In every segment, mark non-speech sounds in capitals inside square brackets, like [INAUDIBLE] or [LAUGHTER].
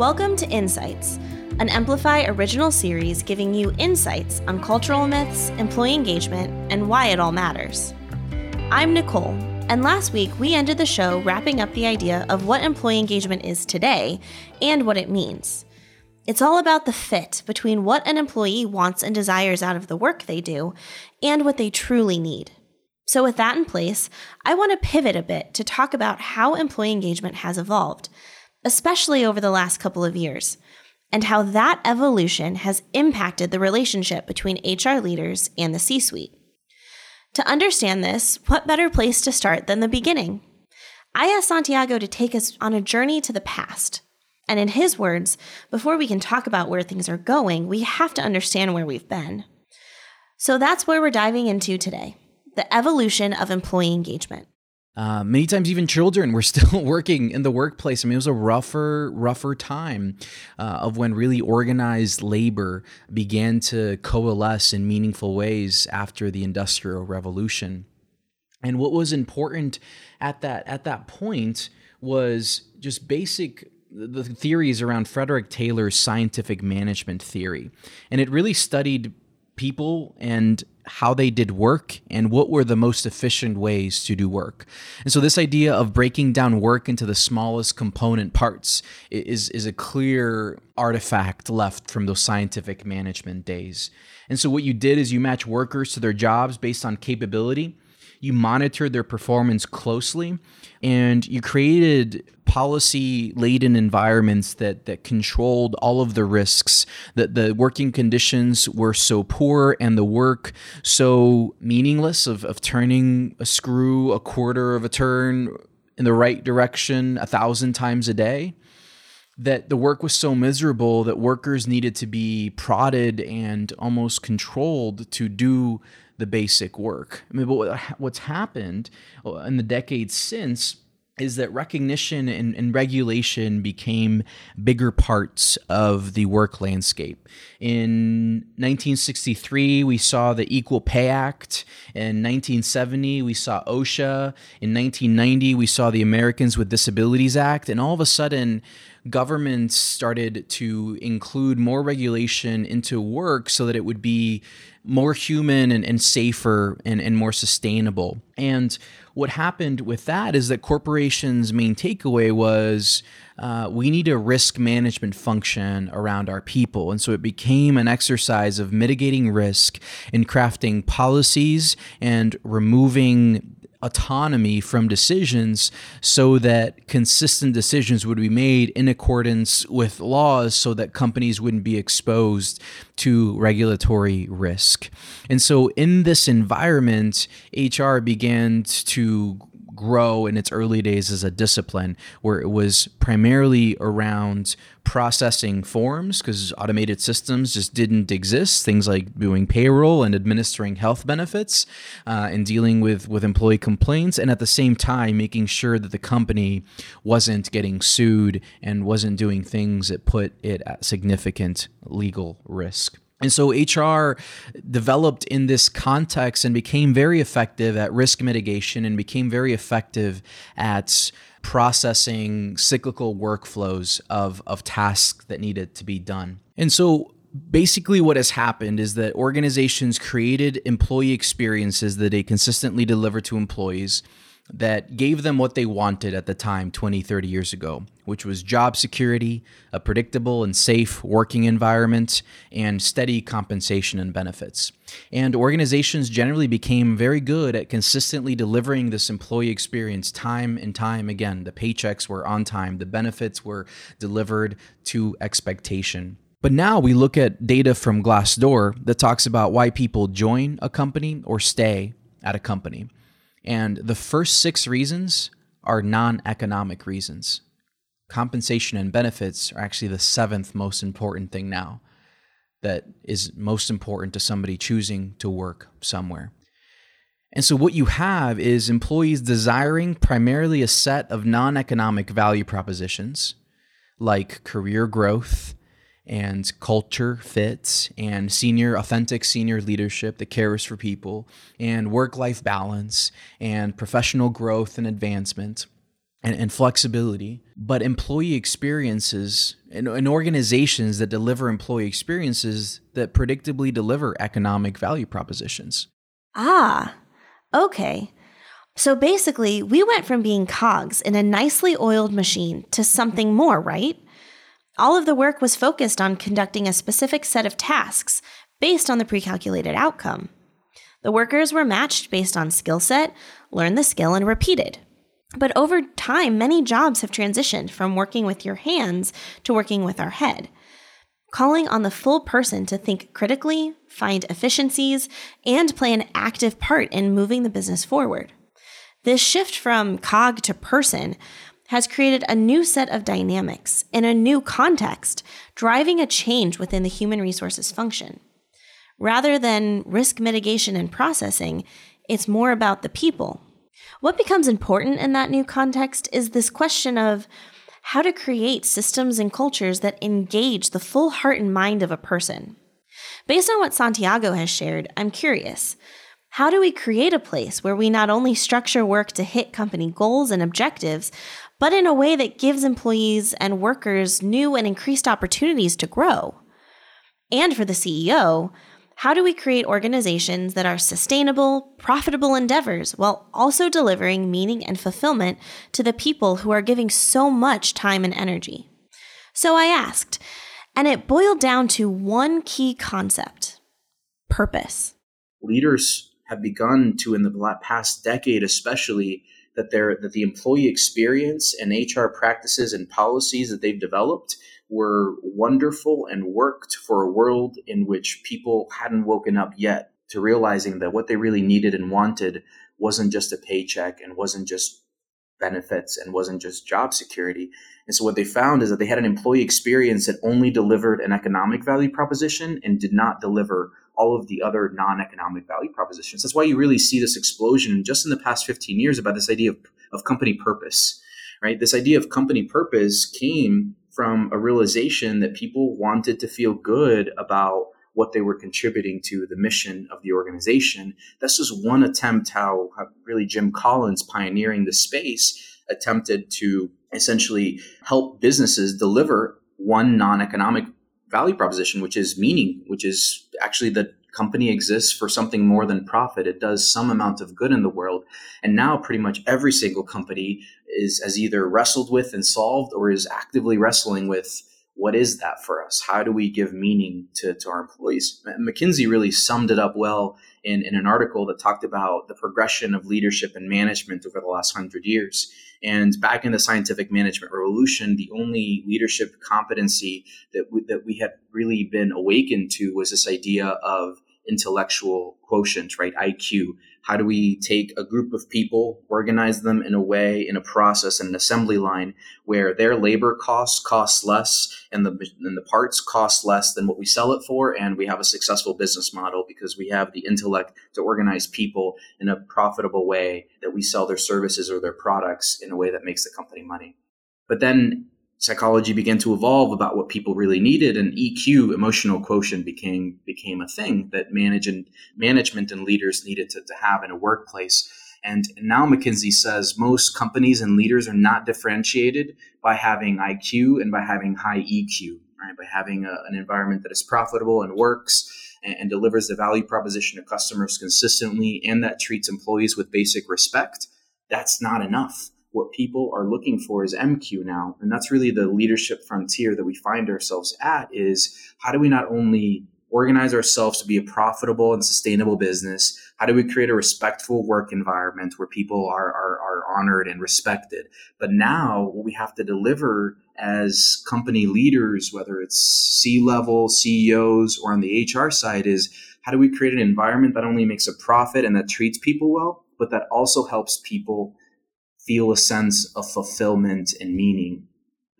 Welcome to Insights, an Emplify original series giving you insights on cultural myths, employee engagement, and why it all matters. I'm Nicole, and last week we ended the show wrapping up the idea of what employee engagement is today and what it means. It's all about the fit between what an employee wants and desires out of the work they do and what they truly need. So, with that in place, I want to pivot a bit to talk about how employee engagement has evolved especially over the last couple of years, and how that evolution has impacted the relationship between HR leaders and the C suite. To understand this, what better place to start than the beginning? I asked Santiago to take us on a journey to the past. And in his words, before we can talk about where things are going, we have to understand where we've been. So that's where we're diving into today the evolution of employee engagement. Uh, many times, even children were [LAUGHS] still working in the workplace. I mean, it was a rougher, rougher time uh, of when really organized labor began to coalesce in meaningful ways after the Industrial Revolution. And what was important at that at that point was just basic the theories around Frederick Taylor's scientific management theory, and it really studied people and how they did work and what were the most efficient ways to do work. And so this idea of breaking down work into the smallest component parts is is a clear artifact left from those scientific management days. And so what you did is you match workers to their jobs based on capability you monitored their performance closely, and you created policy laden environments that that controlled all of the risks that the working conditions were so poor and the work so meaningless of, of turning a screw a quarter of a turn in the right direction a thousand times a day that the work was so miserable that workers needed to be prodded and almost controlled to do the basic work. I mean, but what's happened uh, in the decades since is that recognition and, and, regulation became bigger parts of the work landscape. In 1963, we saw the Equal Pay Act. In 1970, we saw OSHA. In 1990, we saw the Americans with Disabilities Act. And all of a sudden, governments started to include more regulation into work so that it would be more human and, and safer and, and more sustainable. And what happened with that is that corporations' main takeaway was uh, we need a risk management function around our people. And so it became an exercise of mitigating risk and crafting policies and removing autonomy from decisions so that consistent decisions would be made in accordance with laws so that companies wouldn't be exposed to regulatory risk. And so, in this environment, HR began to grow in its early days as a discipline where it was primarily around processing forms because automated systems just didn't exist. Things like doing payroll and administering health benefits uh, and dealing with with employee complaints and at the same time making sure that the company wasn't getting sued and wasn't doing things that put it at significant legal risk and so HR developed in this context and became very effective at risk mitigation and became very effective at processing cyclical workflows of, of tasks that needed to be done. And so basically what has happened is that organizations created employee experiences that they consistently deliver to employees that gave them what they wanted at the time 20, 30 years ago, which was job security, a predictable and safe working environment, and steady compensation and benefits. And organizations generally became very good at consistently delivering this employee experience time and time again. The paychecks were on time, the benefits were delivered to expectation. But now we look at data from Glassdoor that talks about why people join a company or stay at a company. And the first six reasons are non economic reasons. Compensation and benefits are actually the seventh most important thing now that is most important to somebody choosing to work somewhere. And so, what you have is employees desiring primarily a set of non economic value propositions like career growth, and culture fits and senior authentic senior leadership that cares for people and work life balance and professional growth and advancement and, and flexibility, but employee experiences and, and organizations that deliver employee experiences that predictably deliver economic value propositions. Ah, okay. So basically, we went from being cogs in a nicely oiled machine to something more, right? All of the work was focused on conducting a specific set of tasks based on the pre calculated outcome. The workers were matched based on skill set, learn the skill, and repeated. But over time, many jobs have transitioned from working with your hands to working with our head. Calling on the full person to think critically, find efficiencies, and play an active part in moving the business forward. This shift from cog to person has created a new set of dynamics in a new context, driving a change within the human resources function. Rather than risk mitigation and processing, it's more about the people what becomes important in that new context is this question of how to create systems and cultures that engage the full heart and mind of a person. Based on what Santiago has shared, I'm curious. How do we create a place where we not only structure work to hit company goals and objectives, but in a way that gives employees and workers new and increased opportunities to grow? And for the CEO, how do we create organizations that are sustainable, profitable endeavors while also delivering meaning and fulfillment to the people who are giving so much time and energy? So I asked, and it boiled down to one key concept purpose. Leaders have begun to, in the past decade especially, that, that the employee experience and HR practices and policies that they've developed were wonderful and worked for a world in which people hadn't woken up yet to realizing that what they really needed and wanted wasn't just a paycheck and wasn't just benefits and wasn't just job security. And so what they found is that they had an employee experience that only delivered an economic value proposition and did not deliver all of the other non-economic value propositions. That's why you really see this explosion just in the past 15 years about this idea of, of company purpose, right? This idea of company purpose came from a realization that people wanted to feel good about what they were contributing to the mission of the organization. This was one attempt how, how really Jim Collins pioneering the space attempted to essentially help businesses deliver one non-economic value proposition, which is meaning, which is actually the company exists for something more than profit. It does some amount of good in the world. And now pretty much every single company is has either wrestled with and solved or is actively wrestling with what is that for us? How do we give meaning to, to our employees? McKinsey really summed it up well in, in an article that talked about the progression of leadership and management over the last hundred years. And back in the scientific management revolution, the only leadership competency that we, that we had really been awakened to was this idea of intellectual quotient, right? IQ. How do we take a group of people, organize them in a way, in a process, in an assembly line where their labor costs cost less and the, and the parts cost less than what we sell it for? And we have a successful business model because we have the intellect to organize people in a profitable way that we sell their services or their products in a way that makes the company money. But then psychology began to evolve about what people really needed and EQ emotional quotient became became a thing that manage and management and leaders needed to, to have in a workplace. And now McKinsey says most companies and leaders are not differentiated by having IQ and by having high EQ right? By having a, an environment that is profitable and works and, and delivers the value proposition to customers consistently and that treats employees with basic respect. That's not enough what people are looking for is MQ now. And that's really the leadership frontier that we find ourselves at is how do we not only organize ourselves to be a profitable and sustainable business? How do we create a respectful work environment where people are, are, are honored and respected? But now what we have to deliver as company leaders, whether it's C level, CEOs, or on the HR side, is how do we create an environment that only makes a profit and that treats people well, but that also helps people feel a sense of fulfillment and meaning.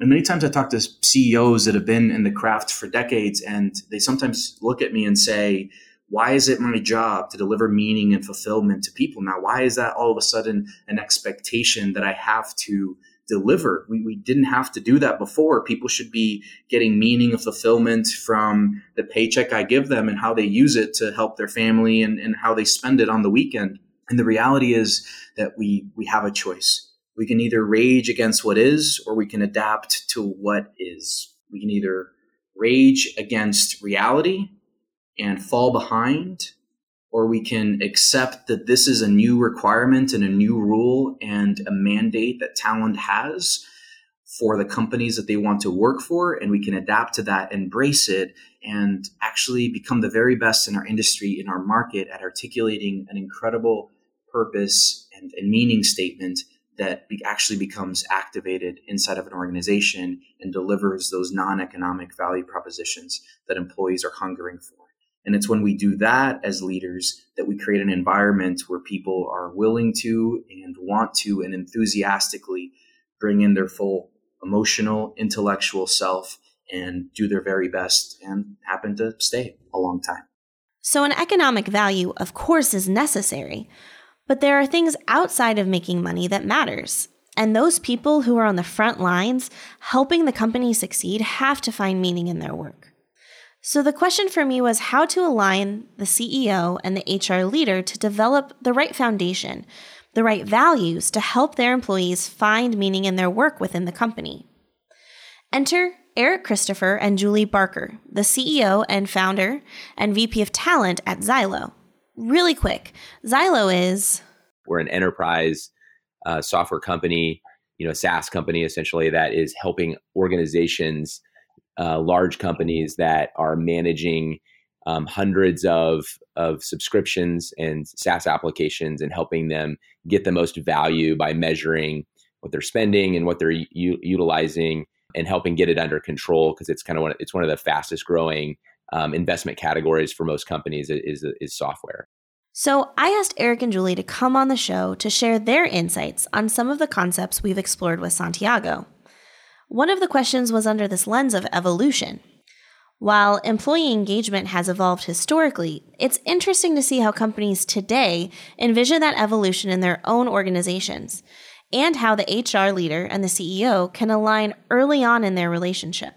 And many times I talk to CEOs that have been in the craft for decades, and they sometimes look at me and say, Why is it my job to deliver meaning and fulfillment to people now? Why is that all of a sudden an expectation that I have to deliver? We, we didn't have to do that before. People should be getting meaning and fulfillment from the paycheck I give them and how they use it to help their family and, and how they spend it on the weekend. And the reality is that we we have a choice. We can either rage against what is or we can adapt to what is. We can either rage against reality and fall behind, or we can accept that this is a new requirement and a new rule and a mandate that talent has for the companies that they want to work for. And we can adapt to that, embrace it, and actually become the very best in our industry, in our market, at articulating an incredible purpose and, and meaning statement that be, actually becomes activated inside of an organization and delivers those non economic value propositions that employees are hungering for. And it's when we do that as leaders that we create an environment where people are willing to and want to and enthusiastically bring in their full emotional, intellectual self and do their very best and happen to stay a long time. So, an economic value, of course, is necessary, but there are things outside of making money that matters. And those people who are on the front lines helping the company succeed have to find meaning in their work. So, the question for me was how to align the CEO and the HR leader to develop the right foundation, the right values to help their employees find meaning in their work within the company. Enter Eric Christopher and Julie Barker, the CEO and founder and VP of talent at Zylo. Really quick, Zylo is we're an enterprise uh, software company, you know, SaaS company essentially that is helping organizations, uh, large companies that are managing um, hundreds of of subscriptions and SaaS applications and helping them get the most value by measuring what they're spending and what they're u- utilizing and helping get it under control because it's kind of one, it's one of the fastest growing um, investment categories for most companies is, is software. So I asked Eric and Julie to come on the show to share their insights on some of the concepts we've explored with Santiago. One of the questions was under this lens of evolution. While employee engagement has evolved historically, it's interesting to see how companies today envision that evolution in their own organizations and how the HR leader and the CEO can align early on in their relationship.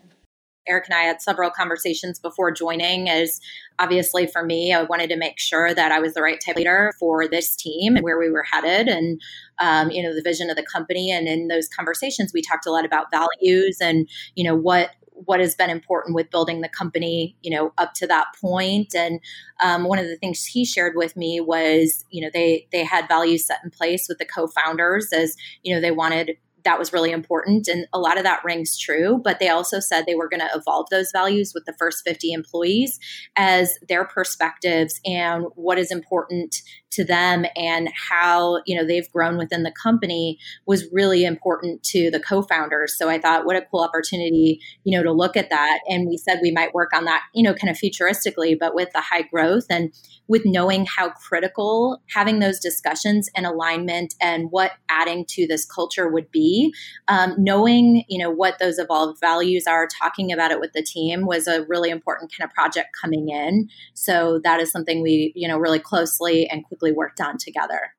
Eric and I had several conversations before joining as obviously for me, I wanted to make sure that I was the right type leader for this team and where we were headed and, um, you know, the vision of the company. And in those conversations, we talked a lot about values and, you know, what what has been important with building the company, you know, up to that point. And um, one of the things he shared with me was, you know, they they had values set in place with the co-founders as, you know, they wanted that was really important. And a lot of that rings true. But they also said they were going to evolve those values with the first 50 employees as their perspectives and what is important to them and how you know they've grown within the company was really important to the co-founders. So i thought what a cool opportunity you know to look at that. And we said we might work on that you know kind of futuristically but with the high growth and with knowing how critical having those discussions and alignment and what adding to this culture would be um, knowing you know what those evolved values are talking about it with the team was a really important kind of project coming in. So that is something we you know really closely and quickly worked on together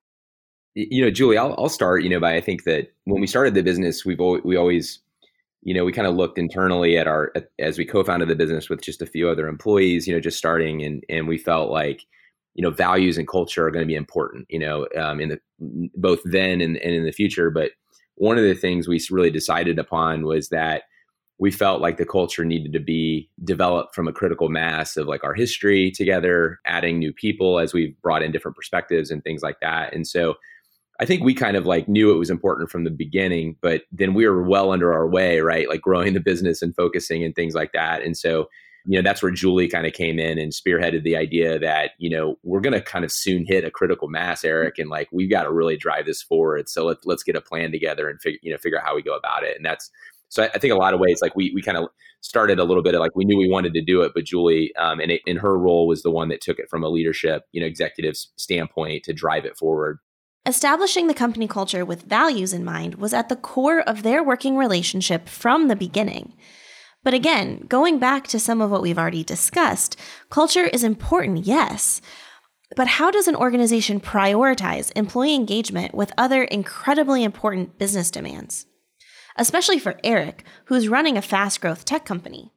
you know julie I'll, I'll start you know by i think that when we started the business we've always, we always you know, we kind of looked internally at our as we co-founded the business with just a few other employees, you know, just starting, and and we felt like, you know, values and culture are going to be important, you know, um, in the both then and, and in the future. But one of the things we really decided upon was that we felt like the culture needed to be developed from a critical mass of like our history together, adding new people as we brought in different perspectives and things like that. And so I think we kind of like knew it was important from the beginning, but then we were well under our way, right? Like growing the business and focusing and things like that. And so, you know, that's where Julie kind of came in and spearheaded the idea that, you know, we're going to kind of soon hit a critical mass, Eric, and like we've got to really drive this forward. So let's let's get a plan together and figure, you know, figure out how we go about it. And that's so I, think a lot of ways, like we we kind of started a little bit of like we knew we wanted to do it, but Julie, um, and in her role was the one that took it from a leadership, you know, executive standpoint to drive it forward. Establishing the company culture with values in mind was at the core of their working relationship from the beginning. But again, going back to some of what we've already discussed, culture is important, yes. But how does an organization prioritize employee engagement with other incredibly important business demands? Especially for Eric, who's running a fast growth tech company.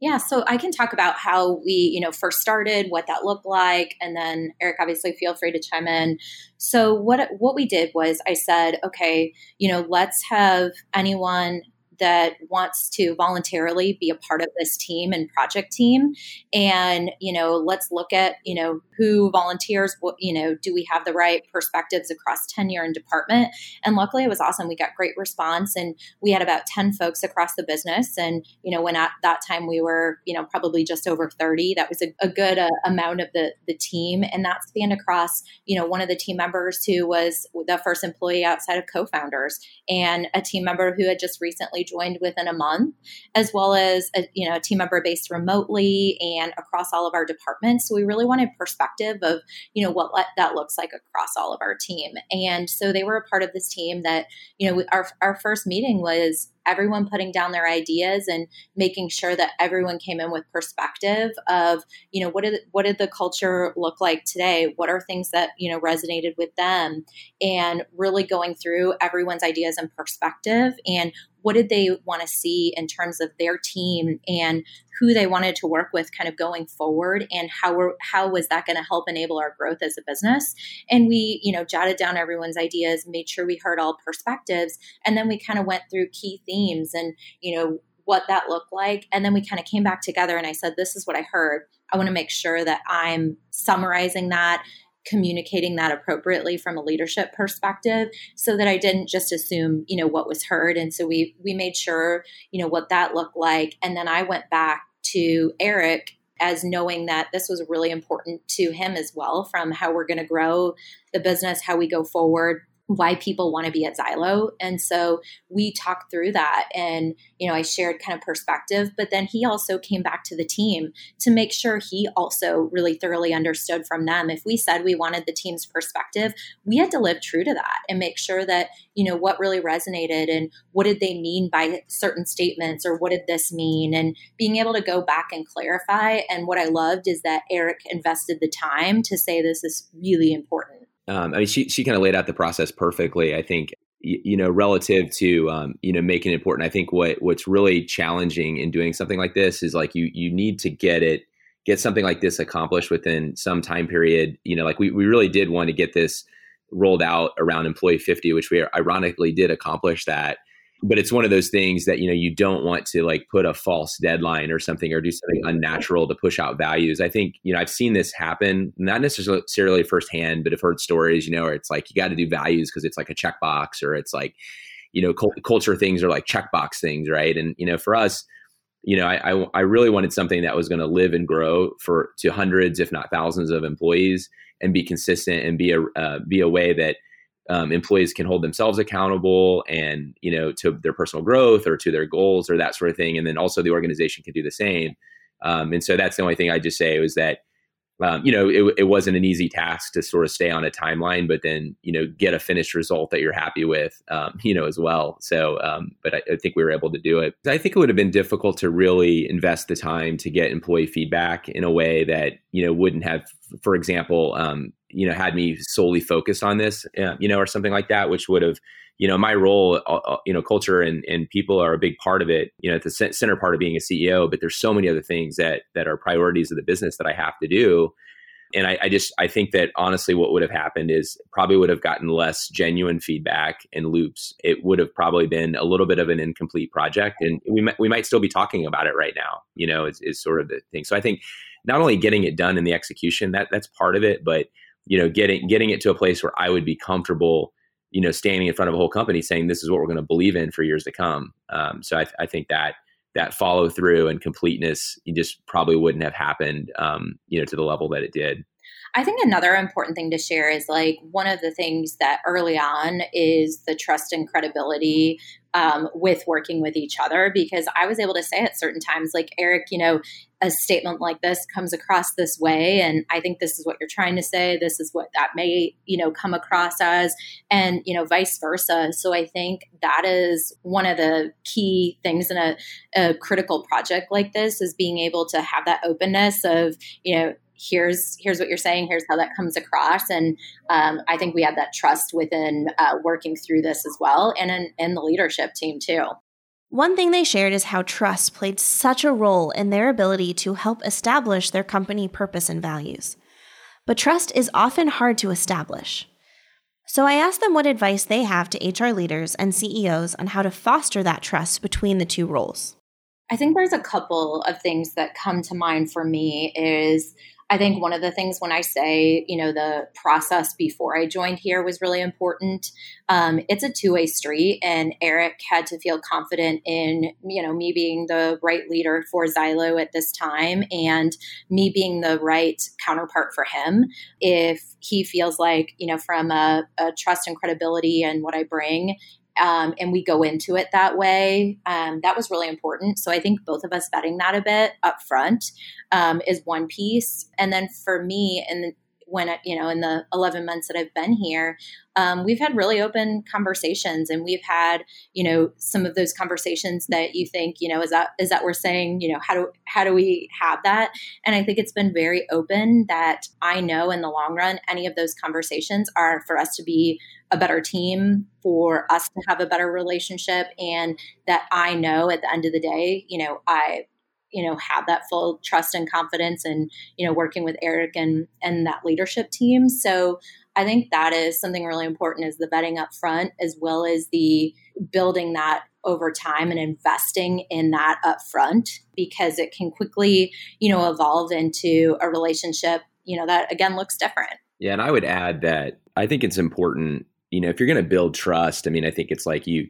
Yeah, so I can talk about how we, you know, first started, what that looked like, and then Eric, obviously, feel free to chime in. So what what we did was I said, okay, you know, let's have anyone that wants to voluntarily be a part of this team and project team. And you know let's look at you know who volunteers what you know do we have the right perspectives across tenure and department? And luckily it was awesome. We got great response and we had about 10 folks across the business. And you know when at that time we were you know probably just over 30 that was a, a good uh, amount of the the team. And that spanned across you know one of the team members who was the first employee outside of co-founders and a team member who had just recently joined within a month, as well as a, you know a team member based remotely and across all of our departments. So we really wanted perspective of you know what that looks like across all of our team. And so they were a part of this team that you know our our first meeting was everyone putting down their ideas and making sure that everyone came in with perspective of you know what did what did the culture look like today? What are things that you know resonated with them? And really going through everyone's ideas and perspective and what did they want to see in terms of their team and who they wanted to work with kind of going forward and how were, how was that going to help enable our growth as a business? And we you know jotted down everyone's ideas made sure we heard all perspectives and then we kind of went through key themes and you know what that looked like and then we kind of came back together and I said this is what I heard I want to make sure that I'm summarizing that communicating that appropriately from a leadership perspective so that I didn't just assume, you know, what was heard. And so we we made sure, you know, what that looked like. And then I went back to Eric as knowing that this was really important to him as well from how we're going to grow the business, how we go forward, why people want to be at Zylo. And so we talked through that and, you know, I shared kind of perspective, but then he also came back to the team to make sure he also really thoroughly understood from them. If we said we wanted the team's perspective, we had to live true to that and make sure that, you know, what really resonated and what did they mean by certain statements or what did this mean and being able to go back and clarify. And what I loved is that Eric invested the time to say this is really important um, I mean, she she kind of laid out the process perfectly. I think you, you know relative to um, you know making it important. I think what what's really challenging in doing something like this is like you you need to get it get something like this accomplished within some time period. You know, like we we really did want to get this rolled out around employee 50, which we ironically did accomplish that but it's one of those things that you know you don't want to like put a false deadline or something or do something unnatural to push out values. I think you know i've seen this happen not necessarily firsthand but i've heard stories you know where it's like you got to do values because it's like a checkbox or it's like you know culture things are like checkbox things right? And you know for us you know i i, I really wanted something that was going to live and grow for to hundreds if not thousands of employees and be consistent and be a uh, be a way that um, employees can hold themselves accountable and you know to their personal growth or to their goals or that sort of thing. And then also the organization can do the same. Um, and so that's the only thing i just say was that um, you know it, it wasn't an easy task to sort of stay on a timeline but then you know get a finished result that you're happy with um, [LAUGHS] you know as well. So um, but I, I think we were able to do it. I think it would have been difficult to really invest the time to get employee feedback in a way that you know wouldn't have for example um, you know had me solely focused on this uh, you know or something like that which would have you know my role uh, uh you know culture and, and people are a big part of it you know the center part of being a ceo but there's so many other things that that are priorities of the business that i have to do. And I, I just i think that honestly what would have happened is probably would have gotten less genuine feedback and loops. It would have probably been a little bit of an incomplete project and we might, we might still be talking about it right now you know is, is sort of the thing. So i think not only getting it done in the execution that that's part of it but you know, getting getting it to a place where I would be comfortable, you know, standing in front of a whole company saying this is what we're going to believe in for years to come. Um, so I, I, think that that follow through and completeness, just probably wouldn't have happened, um, you know, to the level that it did. I think another important thing to share is like one of the things that early on is the trust and credibility um, with working with each other because I was able to say at certain times, like, Eric, you know, a statement like this comes across this way. And I think this is what you're trying to say. This is what that may, you know, come across as, and, you know, vice versa. So I think that is one of the key things in a, a critical project like this is being able to have that openness of, you know, here's here's what you're saying here's how that comes across and um, i think we have that trust within uh, working through this as well and in, in the leadership team too One thing they shared is how trust played such a role in their ability to help establish their company purpose and values. But trust is often hard to establish. So I asked them what advice they have to HR leaders and CEOs on how to foster that trust between the two roles. I think there's a couple of things that come to mind for me is I think one of the things when I say, you know, the process before I joined here was really important. Um, it's a two way street, and Eric had to feel confident in, you know, me being the right leader for Zylo at this time and me being the right counterpart for him. If he feels like, you know, from a, a trust and credibility and what I bring, um, and we go into it that way. Um, that was really important. So I think both of us vetting that a bit up front um, is one piece. And then for me, and when you know in the 11 months that i've been here um, we've had really open conversations and we've had you know some of those conversations that you think you know is that is that we're saying you know how do how do we have that? And i think it's been very open that i know in the long run any of those conversations are for us to be a better team for us to have a better relationship and that i know at the end of the day you know i you know have that full trust and confidence and you know working with eric and and that leadership team. So i think that is something really important is the vetting up front as well as the building that over time and investing in that up front because it can quickly you know evolve into a relationship you know that again looks different. Yeah and i would add that i think it's important you know if you're going to build trust i mean i think it's like you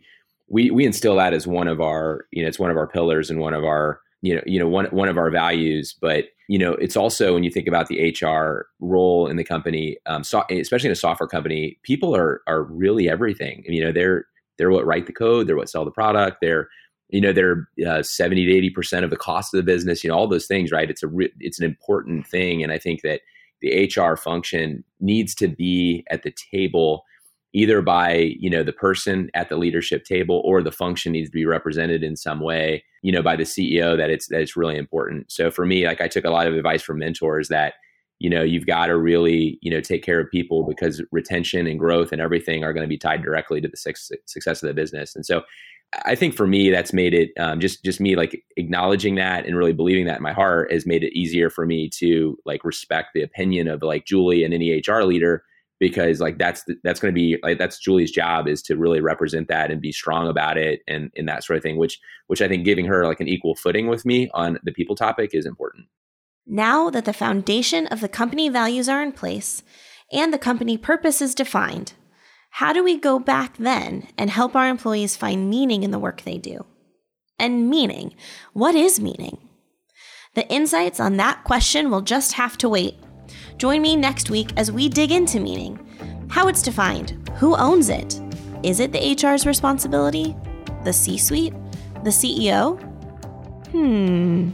we we instill that as one of our you know it's one of our pillars and one of our you know you know one one of our values but you know it's also when you think about the hr role in the company um, so, especially in a software company people are are really everything. You know they're they're what write the code they're what sell the product they're you know they're uh, 70 to 80 percent of the cost of the business you know all those things right? It's a re- it's an important thing and i think that the hr function needs to be at the table either by you know the person at the leadership table or the function needs to be represented in some way you know by the ceo that it's that it's really important. So for me like i took a lot of advice from mentors that you know you've got to really you know take care of people because retention and growth and everything are going to be tied directly to the success of the business. And so i think for me that's made it um, just just me like acknowledging that and really believing that in my heart has made it easier for me to like respect the opinion of like julie and any hr leader because like that's the, that's going to be like that's Julie's job is to really represent that and be strong about it and and that sort of thing which which I think giving her like an equal footing with me on the people topic is important. Now that the foundation of the company values are in place and the company purpose is defined, how do we go back then and help our employees find meaning in the work they do? And meaning, what is meaning? The insights on that question will just have to wait Join me next week as we dig into meaning, how it's defined, who owns it, is it the HR's responsibility, the C suite, the CEO? Hmm.